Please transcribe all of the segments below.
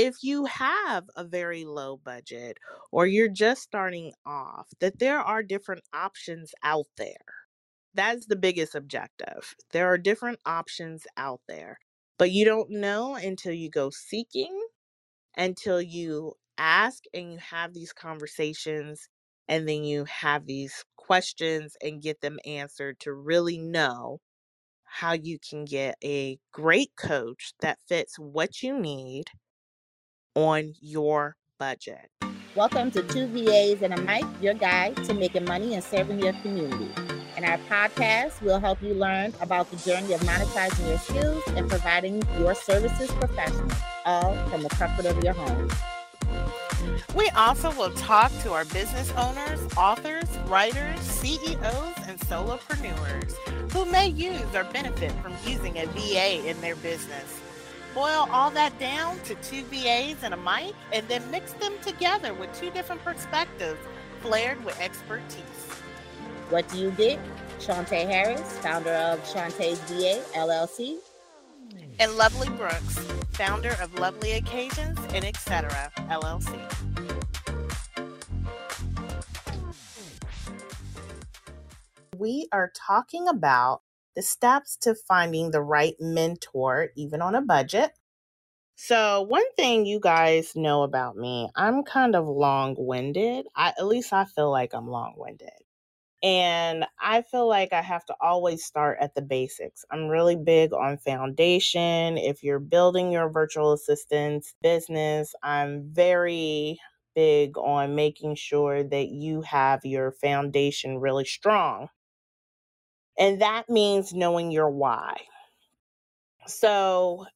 if you have a very low budget or you're just starting off, that there are different options out there. That's the biggest objective. There are different options out there, but you don't know until you go seeking, until you ask and you have these conversations, and then you have these questions and get them answered to really know how you can get a great coach that fits what you need on your budget. Welcome to Two VAs and a Mic, your guide to making money and serving your community. In our podcast, we'll help you learn about the journey of monetizing your skills and providing your services professionally, all from the comfort of your home. We also will talk to our business owners, authors, writers, CEOs, and solopreneurs who may use or benefit from using a VA in their business. Boil all that down to two VAs and a mic, and then mix them together with two different perspectives, flared with expertise. What do you get? Shauntá Harris, founder of Shauntá's VA LLC, and Lovelee Brooks, founder of Lovelee Occasions and Etc. LLC. We are talking about the steps to finding the right mentor, even on a budget. So, one thing you guys know about me, I'm kind of long winded. At least I feel like I'm long winded. And I feel like I have to always start at the basics. I'm really big on foundation. If you're building your virtual assistance business, I'm very big on making sure that you have your foundation really strong. And that means knowing your why. So,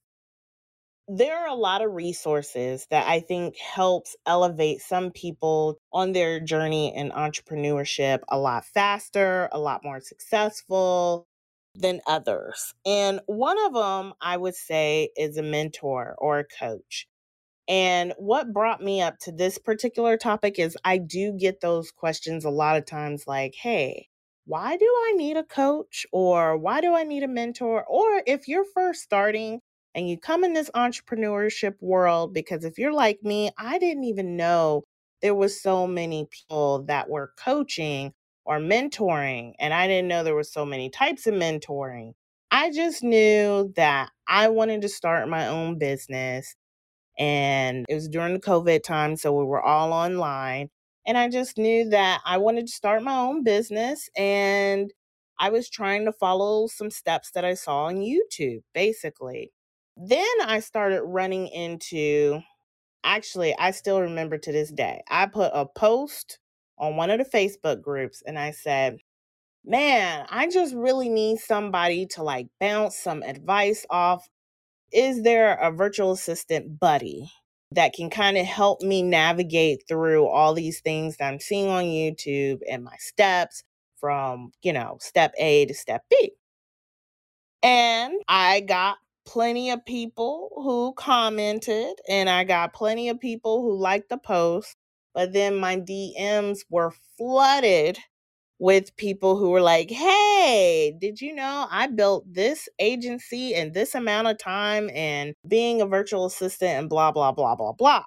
there are a lot of resources that I think helps elevate some people on their journey in entrepreneurship a lot faster, a lot more successful than others. And one of them I would say is a mentor or a coach. And what brought me up to this particular topic is I do get those questions a lot of times like, "Hey, why do I need a coach or why do I need a mentor?" Or if you're first starting and you come in this entrepreneurship world because if you're like me, I didn't even know there was so many people that were coaching or mentoring and I didn't know there were so many types of mentoring. I just knew that I wanted to start my own business and it was during the COVID time so we were all online and I just knew that I wanted to start my own business and I was trying to follow some steps that I saw on YouTube basically. Then I started running into, actually, I still remember to this day, I put a post on one of the Facebook groups and I said, Man, I just really need somebody to like bounce some advice off. Is there a virtual assistant buddy that can kind of help me navigate through all these things that I'm seeing on YouTube and my steps from, you know, step A to step B? And I got plenty of people who commented and I got plenty of people who liked the post, but then my DMs were flooded with people who were like, "Hey, did you know I built this agency in this amount of time and being a virtual assistant and blah blah blah blah blah."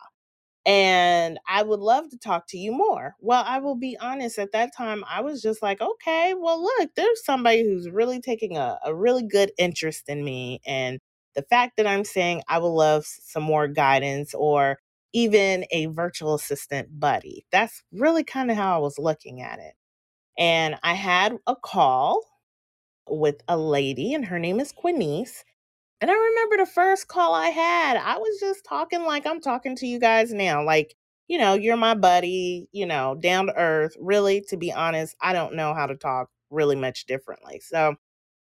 And I would love to talk to you more. Well, I will be honest, at that time, I was just like, okay, well, look, there's somebody who's really taking a, a really good interest in me. And the fact that I'm saying I would love some more guidance or even a virtual assistant buddy. That's really kind of how I was looking at it. And I had a call with a lady, and her name is Quinice. And I remember the first call I had, I was just talking like I'm talking to you guys now. Like, you know, you're my buddy, you know, down to earth. Really, to be honest, I don't know how to talk really much differently. So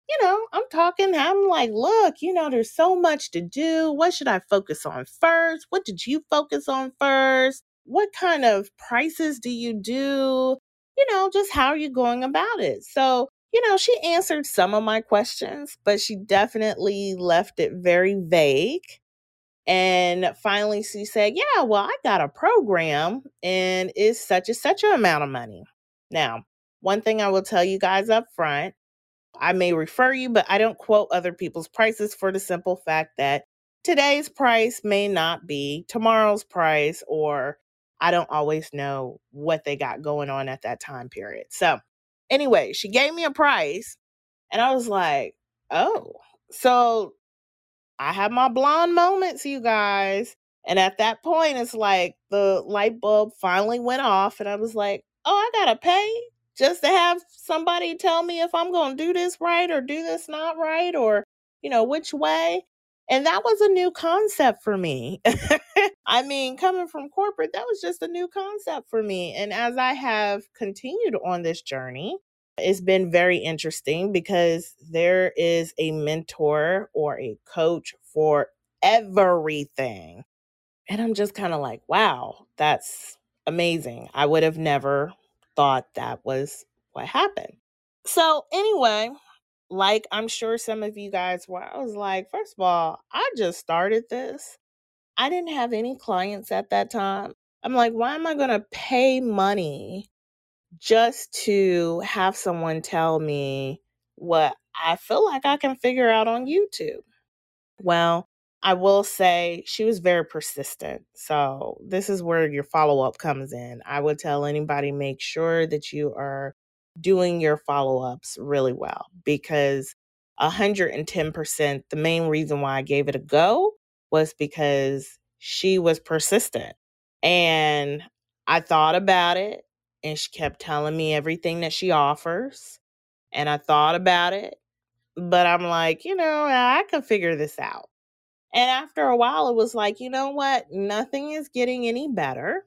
you know, I'm talking, I'm like, look, you know, there's so much to do. What should I focus on first? What did you focus on first? What kind of prices do you do? You know, just how are you going about it? So, you know, she answered some of my questions, but she definitely left it very vague. And finally, she said, Yeah, well, I got a program and it's such and such an amount of money. Now, one thing I will tell you guys up front I may refer you, but I don't quote other people's prices for the simple fact that today's price may not be tomorrow's price, or I don't always know what they got going on at that time period. So, anyway, she gave me a price, and I was like, oh, so I have my blonde moments, you guys. And at that point, it's like the light bulb finally went off, and I was like, oh, I gotta pay just to have somebody tell me if I'm gonna do this right or do this not right, or, you know, which way. And that was a new concept for me. I mean, coming from corporate, that was just a new concept for me. And as I have continued on this journey, it's been very interesting because there is a mentor or a coach for everything. And I'm just kind of like, wow, that's amazing. I would have never thought that was what happened. So, anyway, like I'm sure some of you guys were, I was like, first of all, I just started this. I didn't have any clients at that time. I'm like, why am I going to pay money just to have someone tell me what I feel like I can figure out on YouTube? Well, I will say she was very persistent. So, this is where your follow up comes in. I would tell anybody make sure that you are doing your follow ups really well because 110%, the main reason why I gave it a go was because she was persistent. And I thought about it and she kept telling me everything that she offers. And I thought about it, but I'm like, you know, I can figure this out. And after a while, it was like, you know what? Nothing is getting any better.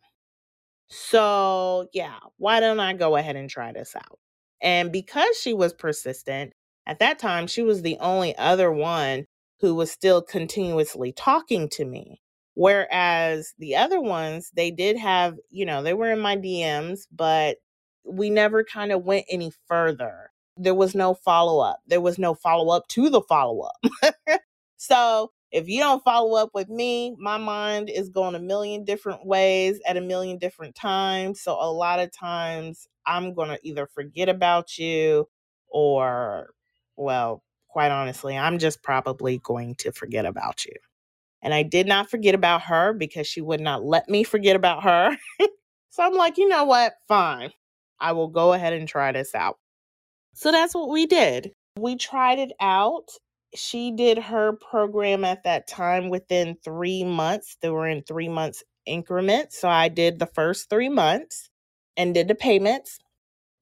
So, yeah, why don't I go ahead and try this out? And because she was persistent, at that time, she was the only other one who was still continuously talking to me. Whereas the other ones, they did have, you know, they were in my DMs, but we never kind of went any further. There was no follow up. There was no follow up to the follow up. so if you don't follow up with me, my mind is going a million different ways at a million different times. So a lot of times I'm going to either forget about you or, well, quite honestly, I'm just probably going to forget about you. And I did not forget about her because she would not let me forget about her. so I'm like, you know what? Fine. I will go ahead and try this out. So that's what we did. We tried it out. She did her program at that time within three months. They were in three months increments. So I did the first three months and did the payments.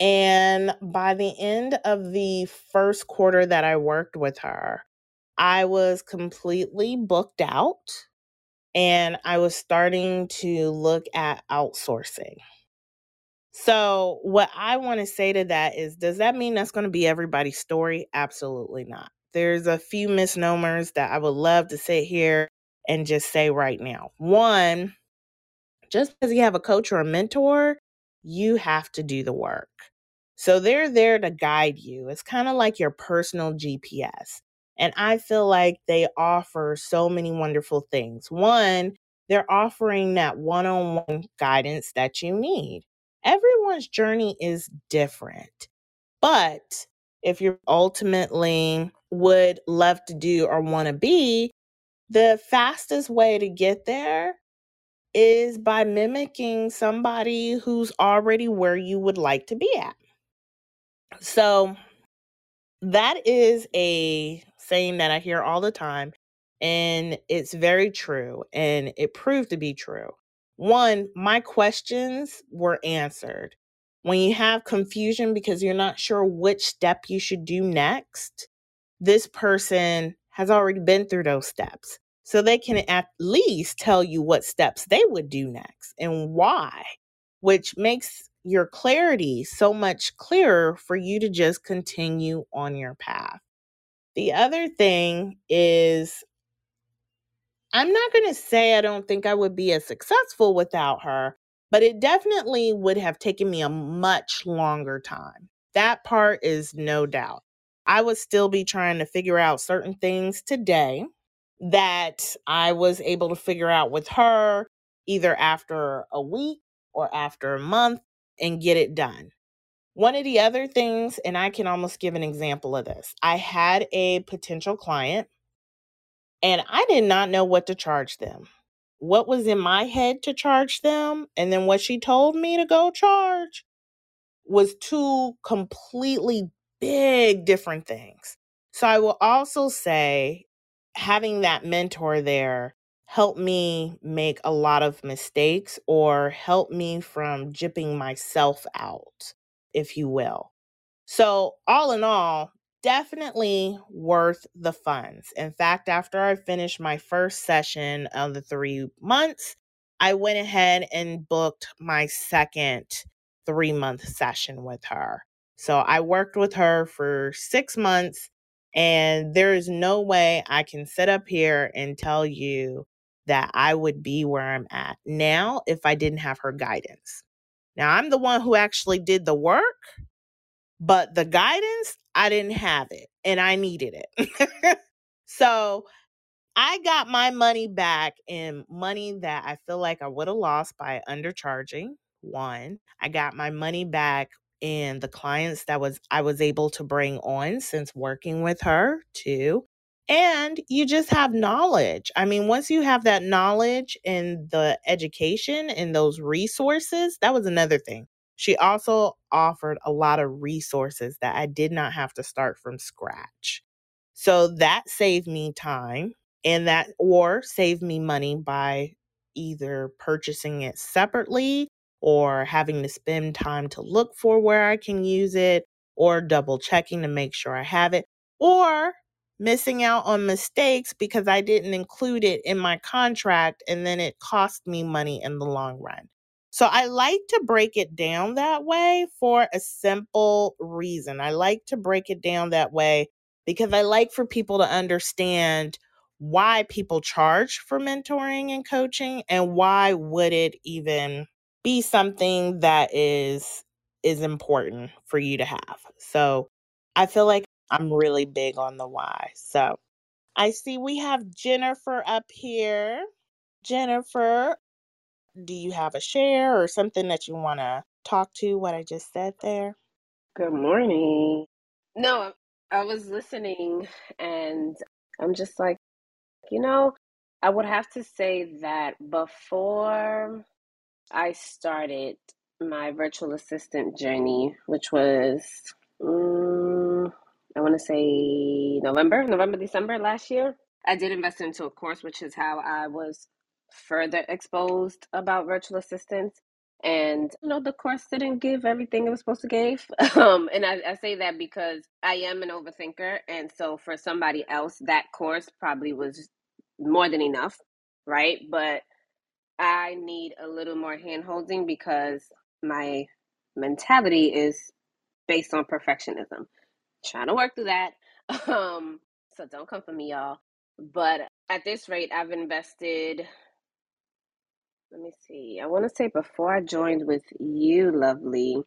And by the end of the first quarter that I worked with her, I was completely booked out and I was starting to look at outsourcing. So, what I want to say to that is does that mean that's going to be everybody's story? Absolutely not. There's a few misnomers that I would love to sit here and just say right now. One, just because you have a coach or a mentor, you have to do the work. So they're there to guide you. It's kind of like your personal GPS. And I feel like they offer so many wonderful things. One, they're offering that one on one guidance that you need. Everyone's journey is different. But if you ultimately would love to do or want to be, the fastest way to get there is by mimicking somebody who's already where you would like to be at. So that is a saying that I hear all the time, and it's very true, and it proved to be true. One, my questions were answered. When you have confusion because you're not sure which step you should do next, this person has already been through those steps. So they can at least tell you what steps they would do next and why, which makes your clarity so much clearer for you to just continue on your path. The other thing is, I'm not going to say I don't think I would be as successful without her, but it definitely would have taken me a much longer time. That part is no doubt. I would still be trying to figure out certain things today that I was able to figure out with her either after a week or after a month and get it done. One of the other things, and I can almost give an example of this I had a potential client And I did not know what to charge them. What was in my head to charge them, and then what she told me to go charge was two completely big different things. So I will also say having that mentor there helped me make a lot of mistakes or help me from jipping myself out, if you will. So, all in all, definitely worth the funds. In fact, after I finished my first session of the three months, I went ahead and booked my second three month session with her. So I worked with her for six months, and there is no way I can sit up here and tell you that I would be where I'm at now if I didn't have her guidance. Now, I'm the one who actually did the work, but the guidance, I didn't have it and I needed it. so I got my money back in money that I feel like I would have lost by undercharging. One, I got my money back in the clients that was I was able to bring on since working with her. too. and you just have knowledge. I mean, once you have that knowledge and the education and those resources, that was another thing. She also offered a lot of resources that I did not have to start from scratch. So that saved me time and that or saved me money by either purchasing it separately or having to spend time to look for where I can use it or double checking to make sure I have it or missing out on mistakes because I didn't include it in my contract and then it cost me money in the long run. So I like to break it down that way for a simple reason. I like to break it down that way because I like for people to understand why people charge for mentoring and coaching and why would it even be something that is is important for you to have. So I feel like I'm really big on the why. So I see we have Jennifer up here. Jennifer, do you have a share or something that you want to talk to what I just said there? Good morning. No, I was listening and I'm just like, you know, I would have to say that before I started my virtual assistant journey, which was, um, I want to say November, November, December last year, I did invest into a course, which is how I was further exposed about virtual assistants. And you know, the course didn't give everything it was supposed to give. Um, and I, I say that because I am an overthinker, and so for somebody else, that course probably was more than enough, right? But I need a little more hand holding because my mentality is based on perfectionism. Trying to work through that. Um, so don't come for me, y'all. But at this rate, I've invested let me see. I want to say before I joined with you, Lovelee.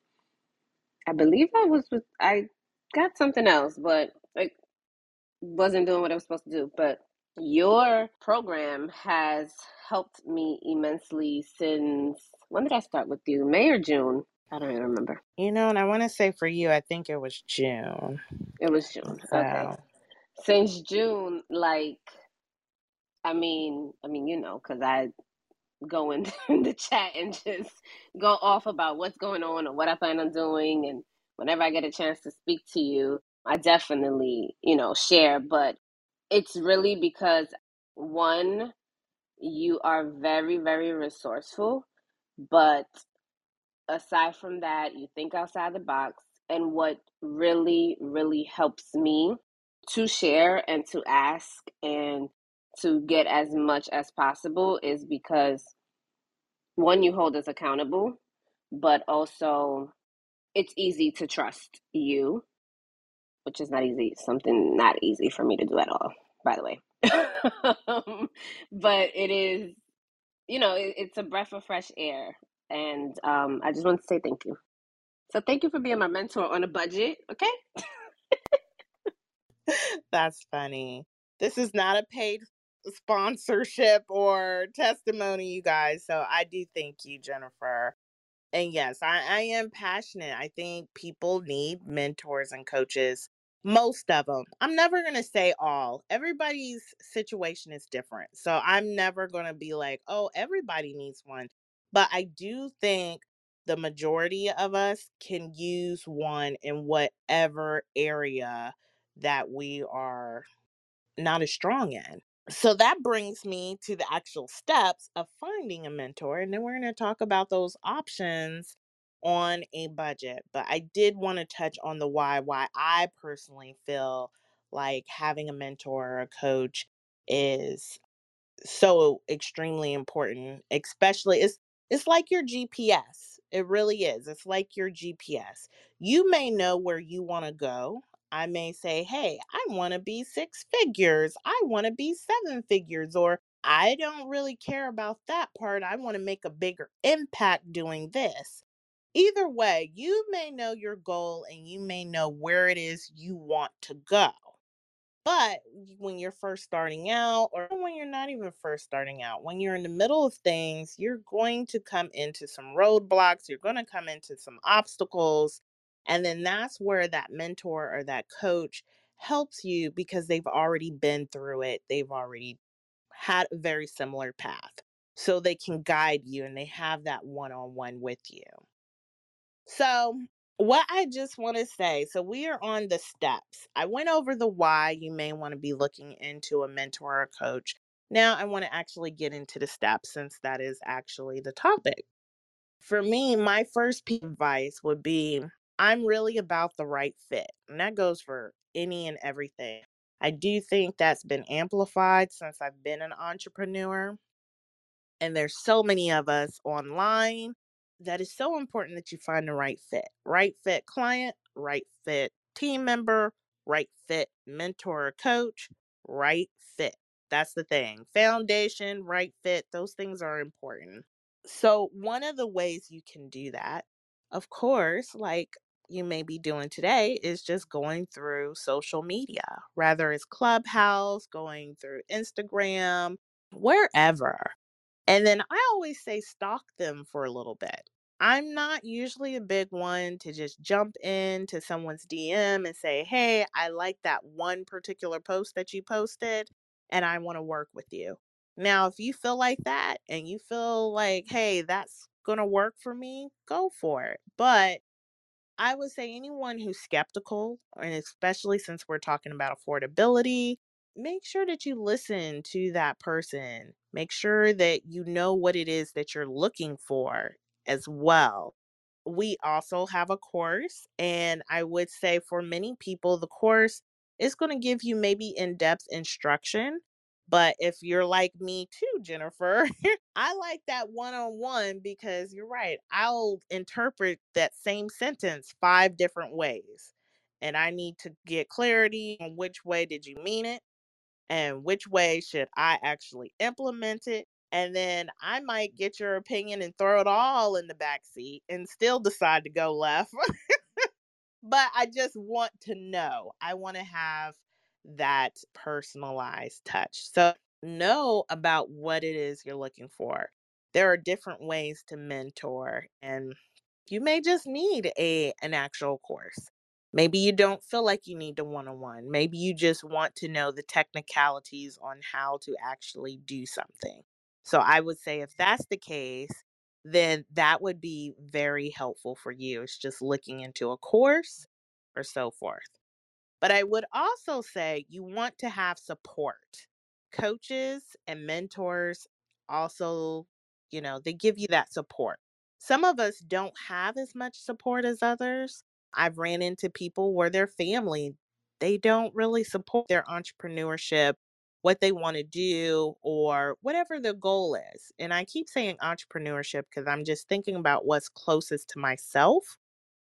I believe I was with I got something else, but like wasn't doing what I was supposed to do. But your program has helped me immensely since when did I start with you? May or June? I don't even remember. You know, and I want to say for you, I think it was June. It was June. Okay. Since June, like, I mean, I mean, you know, because I go in the chat and just go off about what's going on or what I plan on doing. And whenever I get a chance to speak to you, I definitely, you know, share. But it's really because one, you are very, very resourceful. But aside from that, you think outside the box. And what really, really helps me to share and to ask and to get as much as possible is because one, you hold us accountable, but also it's easy to trust you, which is not easy, something not easy for me to do at all, by the way. um, but it is, you know, it, it's a breath of fresh air. And um, I just want to say thank you. So thank you for being my mentor on a budget, okay? That's funny. This is not a paid sponsorship or testimony, you guys. So I do thank you, Jennifer. And yes, I, I am passionate. I think people need mentors and coaches Most of them. I'm never going to say all. Everybody's situation is different. So I'm never going to be like, oh, everybody needs one. But I do think the majority of us can use one in whatever area that we are not as strong in. So that brings me to the actual steps of finding a mentor. And then we're going to talk about those options on a budget. But I did want to touch on the why, why I personally feel like having a mentor or a coach is so extremely important, especially it's it's like your GPS. It really is. It's like your GPS. You may know where you want to go. I may say, "Hey, I want to be six figures. I want to be seven figures." Or I don't really care about that part. I want to make a bigger impact doing this. Either way, you may know your goal and you may know where it is you want to go. But when you're first starting out, or when you're not even first starting out, when you're in the middle of things, you're going to come into some roadblocks, you're going to come into some obstacles. And then that's where that mentor or that coach helps you because they've already been through it, they've already had a very similar path. So they can guide you and they have that one on one with you. So, what I just want to say so, we are on the steps. I went over the why you may want to be looking into a mentor or a coach. Now, I want to actually get into the steps since that is actually the topic. For me, my first piece of advice would be I'm really about the right fit. And that goes for any and everything. I do think that's been amplified since I've been an entrepreneur. And there's so many of us online that is so important that you find the right fit. Right fit client, right fit team member, right fit mentor or coach, right fit. That's the thing. Foundation, right fit, those things are important. So, one of the ways you can do that, of course, like you may be doing today, is just going through social media, rather it's Clubhouse, going through Instagram, wherever. And then I always say stalk them for a little bit. I'm not usually a big one to just jump into someone's DM and say, "Hey, I like that one particular post that you posted and I want to work with you." Now, if you feel like that and you feel like, "Hey, that's going to work for me," go for it. But I would say anyone who's skeptical, and especially since we're talking about affordability, make sure that you listen to that person. Make sure that you know what it is that you're looking for as well. We also have a course, and I would say for many people, the course is going to give you maybe in depth instruction. But if you're like me too, Jennifer, I like that one on one because you're right. I'll interpret that same sentence five different ways. And I need to get clarity on which way did you mean it and which way should I actually implement it. And then I might get your opinion and throw it all in the back seat and still decide to go left. but I just want to know. I want to have that personalized touch. So know about what it is you're looking for. There are different ways to mentor and you may just need a an actual course. Maybe you don't feel like you need a one-on-one. Maybe you just want to know the technicalities on how to actually do something. So I would say if that's the case, then that would be very helpful for you. It's just looking into a course or so forth. But I would also say you want to have support. Coaches and mentors also, you know, they give you that support. Some of us don't have as much support as others. I've ran into people where their family, they don't really support their entrepreneurship, what they want to do, or whatever the goal is. And I keep saying entrepreneurship because I'm just thinking about what's closest to myself.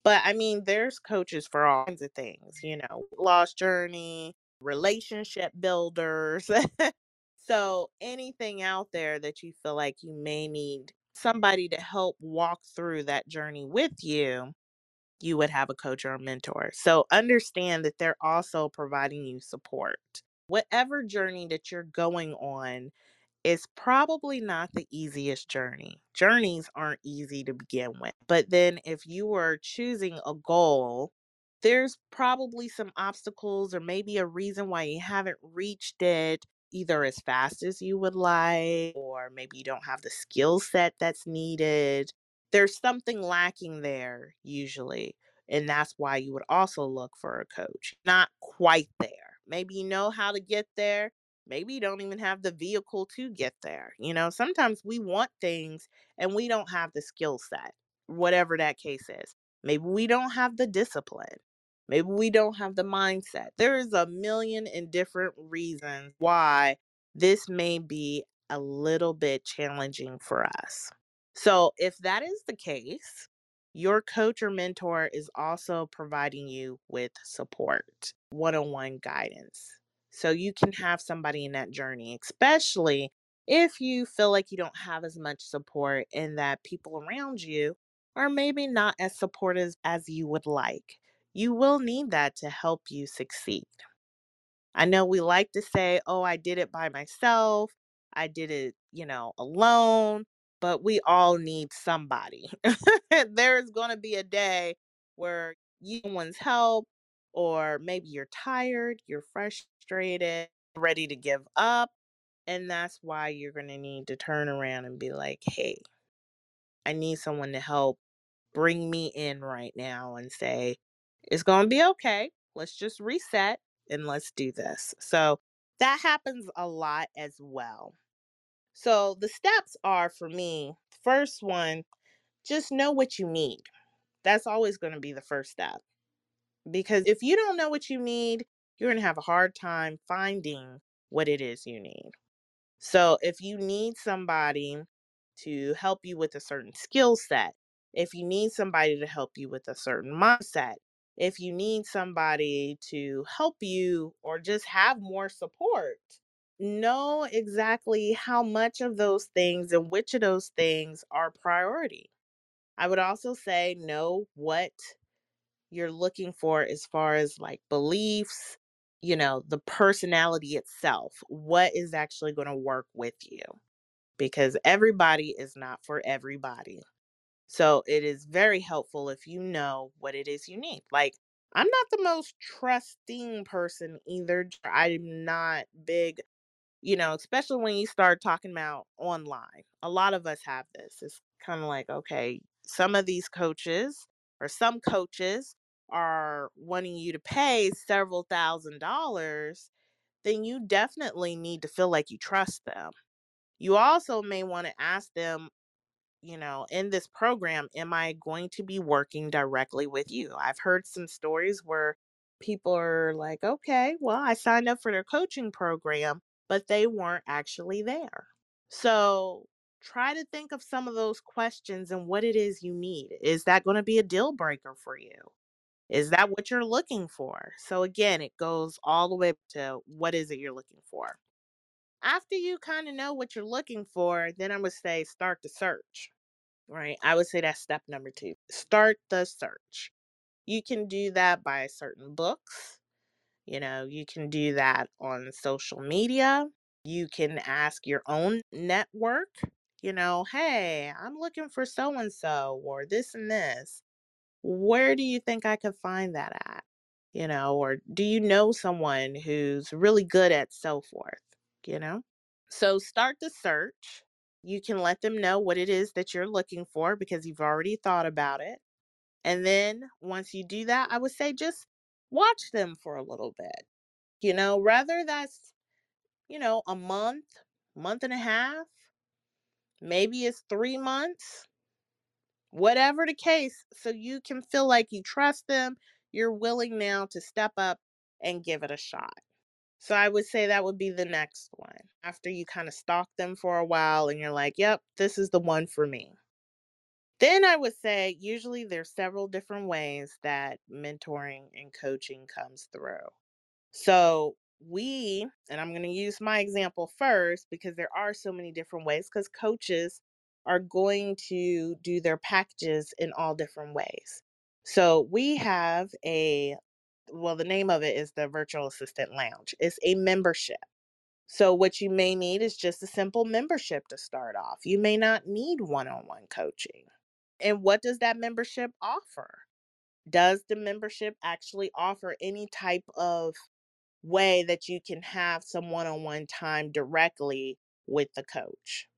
But I mean, there's coaches for all kinds of things, you know, lost journey, relationship builders. so anything out there that you feel like you may need somebody to help walk through that journey with you, you would have a coach or a mentor. So understand that they're also providing you support. Whatever journey that you're going on is probably not the easiest journey. Journeys aren't easy to begin with. But then if you are choosing a goal there's probably some obstacles or maybe a reason why you haven't reached it either as fast as you would like, or maybe you don't have the skill set that's needed. There's something lacking there usually. And that's why you would also look for a coach. Not quite there. Maybe you know how to get there. Maybe you don't even have the vehicle to get there. You know, sometimes we want things and we don't have the skill set, whatever that case is. Maybe we don't have the discipline. Maybe we don't have the mindset. There is a million and different reasons why this may be a little bit challenging for us. So, if that is the case, your coach or mentor is also providing you with support, one on one guidance. So you can have somebody in that journey, especially if you feel like you don't have as much support and that people around you are maybe not as supportive as you would like. You will need that to help you succeed. I know we like to say, oh, I did it by myself. I did it, you know, alone, but we all need somebody. There's going to be a day where you need help, or maybe you're tired, you're frustrated, ready to give up. And that's why you're going to need to turn around and be like, hey, I need someone to help bring me in right now and say, it's going to be okay. Let's just reset and let's do this. So that happens a lot as well. So the steps are for me first one, just know what you need. That's always going to be the first step. Because if you don't know what you need, you're going to have a hard time finding what it is you need. So if you need somebody to help you with a certain skill set, if you need somebody to help you with a certain mindset, if you need somebody to help you or just have more support, know exactly how much of those things and which of those things are priority. I would also say know what you're looking for as far as like beliefs, you know, the personality itself. What is actually going to work with you? Because everybody is not for everybody. So it is very helpful if you know what it is you need. Like, I'm not the most trusting person either. I'm not big, you know, especially when you start talking about online. A lot of us have this. It's kind of like, okay, some of these coaches or some coaches are wanting you to pay several thousand dollars, then you definitely need to feel like you trust them. You also may want to ask them, you know, in this program, am I going to be working directly with you? I've heard some stories where people are like, okay, well, I signed up for their coaching program, but they weren't actually there. So try to think of some of those questions and what it is you need. Is that going to be a deal breaker for you? Is that what you're looking for? So again, it goes all the way to what is it you're looking for. After you kind of know what you're looking for, then I would say start the search. Right? I would say that's step number 2. Start the search. You can do that by certain books. You know, you can do that on social media. You can ask your own network, you know, hey, I'm looking for so and so or this and this where do you think I could find that at? You know, or do you know someone who's really good at so forth? You know? So start the search. You can let them know what it is that you're looking for because you've already thought about it. And then once you do that, I would say just watch them for a little bit. You know, rather that's, you know, a month, month and a half, maybe it's three months whatever the case, so you can feel like you trust them, you're willing now to step up and give it a shot. So I would say that would be the next one. After you kind of stalk them for a while and you're like, yep, this is the one for me. Then I would say usually there's several different ways that mentoring and coaching comes through. So we, and I'm going to use my example first because there are so many different ways because coaches are going to do their packages in all different ways. So we have a, well, the name of it is the Virtual Assistant Lounge. It's a membership. So what you may need is just a simple membership to start off. You may not need one on one coaching. And what does that membership offer? Does the membership actually offer any type of way that you can have some one on one time directly with the coach?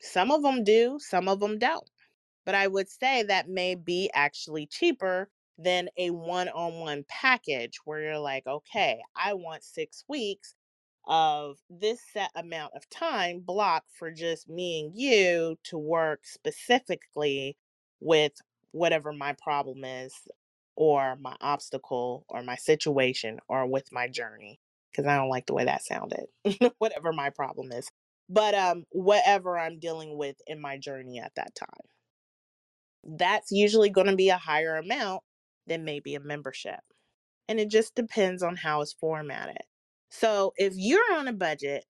Some of them do, some of them don't. But I would say that may be actually cheaper than a one on one package where you're like, okay, I want six weeks of this set amount of time block for just me and you to work specifically with whatever my problem is or my obstacle or my situation or with my journey because I don't like the way that sounded. whatever my problem is. But um whatever I'm dealing with in my journey at that time. That's usually going to be a higher amount than maybe a membership. And it just depends on how it's formatted. So if you're on a budget,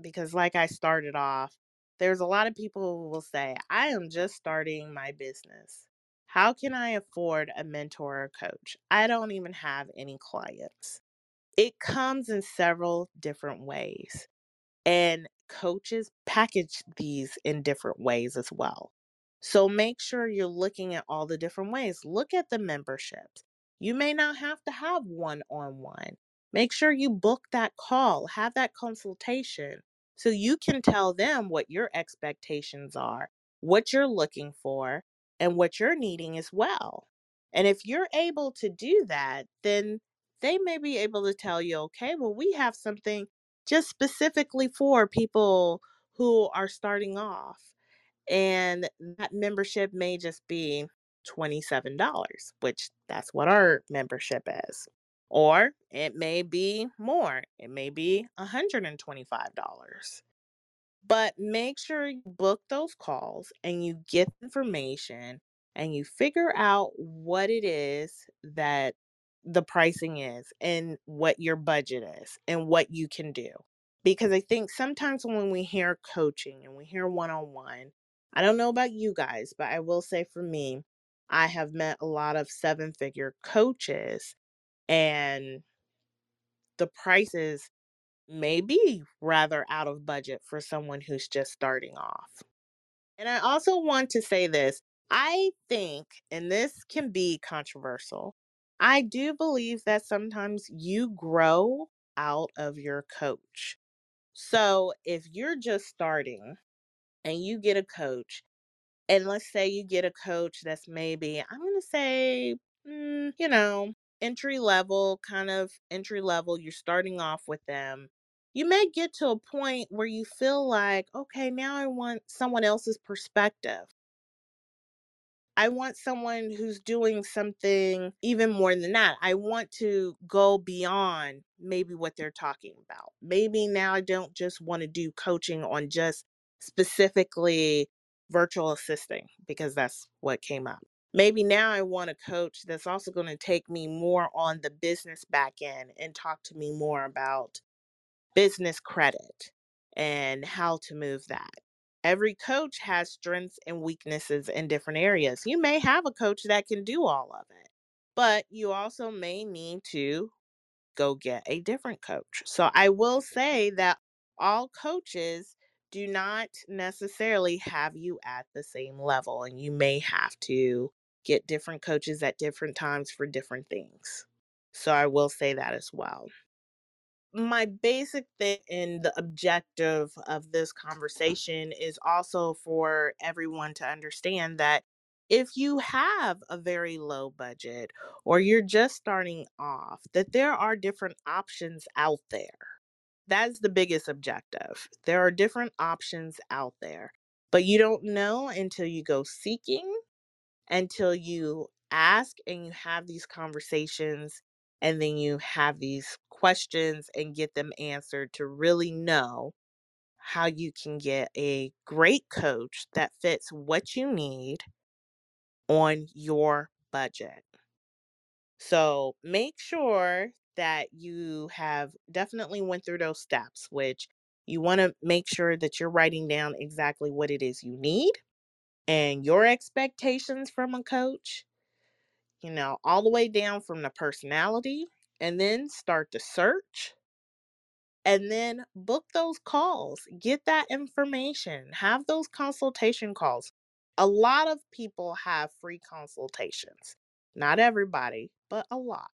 because like I started off, there's a lot of people who will say, I am just starting my business. How can I afford a mentor or coach? I don't even have any clients. It comes in several different ways, and coaches package these in different ways as well. So make sure you're looking at all the different ways. Look at the memberships. You may not have to have one on one. Make sure you book that call, have that consultation so you can tell them what your expectations are, what you're looking for, and what you're needing as well. And if you're able to do that, then they may be able to tell you, okay, well, we have something just specifically for people who are starting off. And that membership may just be $27, which that's what our membership is. Or it may be more, it may be $125. But make sure you book those calls and you get information and you figure out what it is that the pricing is and what your budget is and what you can do. Because I think sometimes when we hear coaching and we hear one on one, I don't know about you guys, but I will say for me, I have met a lot of seven figure coaches and the prices may be rather out of budget for someone who's just starting off. And I also want to say this I think, and this can be controversial, I do believe that sometimes you grow out of your coach. So if you're just starting and you get a coach, and let's say you get a coach that's maybe, I'm going to say, mm, you know, entry level, kind of entry level, you're starting off with them. You may get to a point where you feel like, okay, now I want someone else's perspective. I want someone who's doing something even more than that. I want to go beyond maybe what they're talking about. Maybe now I don't just want to do coaching on just specifically virtual assisting because that's what came up. Maybe now I want a coach that's also going to take me more on the business back end and talk to me more about business credit and how to move that. Every coach has strengths and weaknesses in different areas. You may have a coach that can do all of it, but you also may need to go get a different coach. So I will say that all coaches do not necessarily have you at the same level, and you may have to get different coaches at different times for different things. So I will say that as well. My basic thing and the objective of this conversation is also for everyone to understand that if you have a very low budget or you're just starting off, that there are different options out there. That's the biggest objective. There are different options out there, but you don't know until you go seeking, until you ask and you have these conversations, and then you have these questions and get them answered to really know how you can get a great coach that fits what you need on your budget. So make sure that you have definitely went through those steps, which you want to make sure that you're writing down exactly what it is you need and your expectations from a coach, you know, all the way down from the personality, and then start the search. And then book those calls, get that information, have those consultation calls. A lot of people have free consultations. Not everybody, but a lot.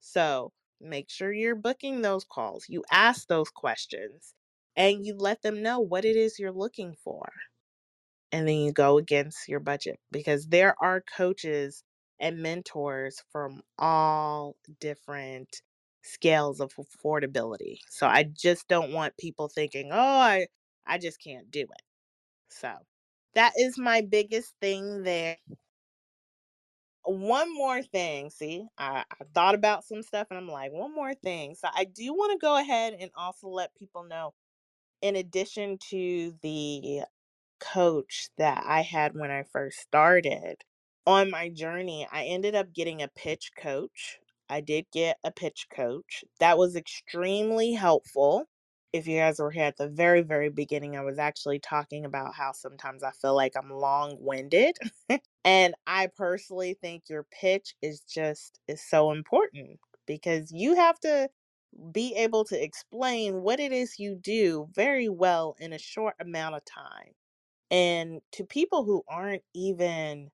So make sure you're booking those calls. You ask those questions and you let them know what it is you're looking for. And then you go against your budget because there are coaches and mentors from all different scales of affordability. So I just don't want people thinking, "Oh, I I just can't do it." So that is my biggest thing there. One more thing, see, I, I thought about some stuff and I'm like, one more thing. So I do want to go ahead and also let people know, in addition to the coach that I had when I first started, on my journey, I ended up getting a pitch coach. I did get a pitch coach. That was extremely helpful. If you guys were here at the very, very beginning, I was actually talking about how sometimes I feel like I'm long winded. and I personally think your pitch is just is so important because you have to be able to explain what it is you do very well in a short amount of time. And to people who aren't even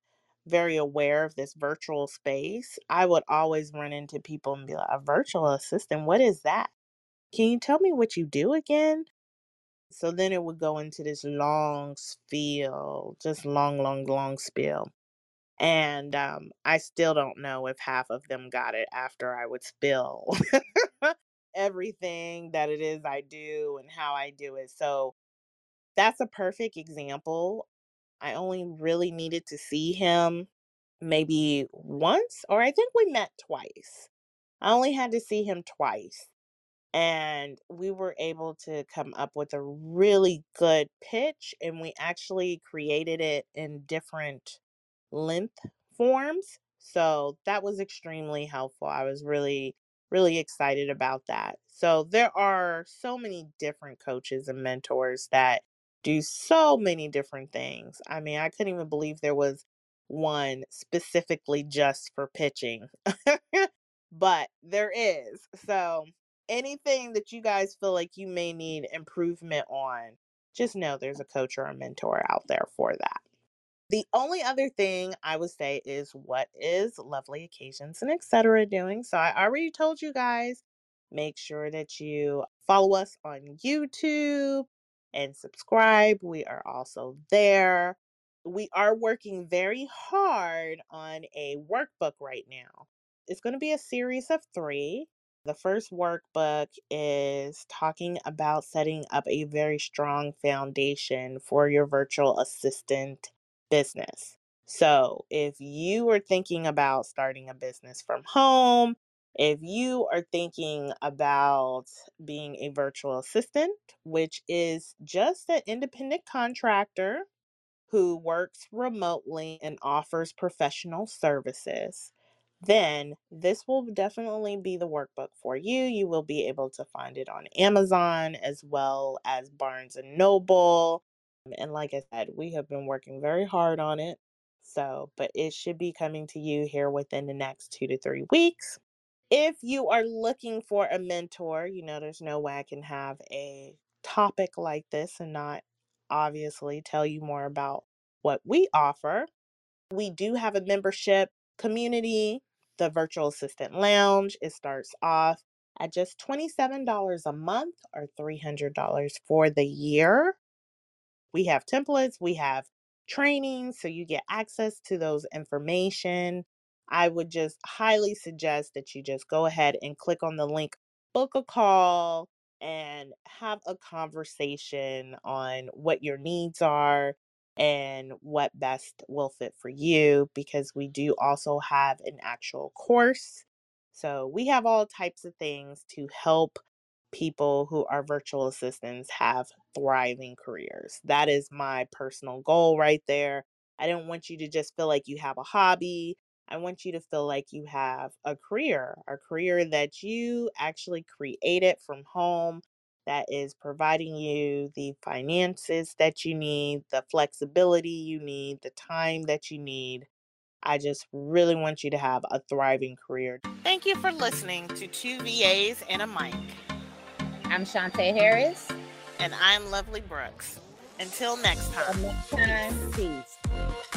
very aware of this virtual space, I would always run into people and be like, a virtual assistant, what is that? Can you tell me what you do again? So then it would go into this long spiel, just long, long, long spiel. And um, I still don't know if half of them got it after I would spill everything that it is I do and how I do it. So that's a perfect example. I only really needed to see him maybe once, or I think we met twice. I only had to see him twice. And we were able to come up with a really good pitch, and we actually created it in different length forms. So that was extremely helpful. I was really, really excited about that. So there are so many different coaches and mentors that do so many different things. I mean, I couldn't even believe there was one specifically just for pitching. but there is. So anything that you guys feel like you may need improvement on, just know there's a coach or a mentor out there for that. The only other thing I would say is what is Lovelee Occasions and etc. doing? So I already told you guys, make sure that you follow us on YouTube and subscribe. We are also there. We are working very hard on a workbook right now. It's going to be a series of three. The first workbook is talking about setting up a very strong foundation for your virtual assistant business. So, if you are thinking about starting a business from home, if you are thinking about being a virtual assistant, which is just an independent contractor who works remotely and offers professional services, then this will definitely be the workbook for you. You will be able to find it on Amazon as well as Barnes and Noble. And like I said, we have been working very hard on it. So, but it should be coming to you here within the next two to three weeks. If you are looking for a mentor, you know, there's no way I can have a topic like this and not obviously tell you more about what we offer. We do have a membership community, the Virtual Assistant Lounge. It starts off at just $27 a month or $300 for the year. We have templates, we have training, so you get access to those information. I would just highly suggest that you just go ahead and click on the link, book a call, and have a conversation on what your needs are and what best will fit for you because we do also have an actual course. So we have all types of things to help people who are virtual assistants have thriving careers. That is my personal goal right there. I don't want you to just feel like you have a hobby. I want you to feel like you have a career, a career that you actually created from home that is providing you the finances that you need, the flexibility you need, the time that you need. I just really want you to have a thriving career. Thank you for listening to Two VAs and a Mic. I'm Shauntá Harris. And I'm Lovelee Brooks. Until next time. Until next time, peace.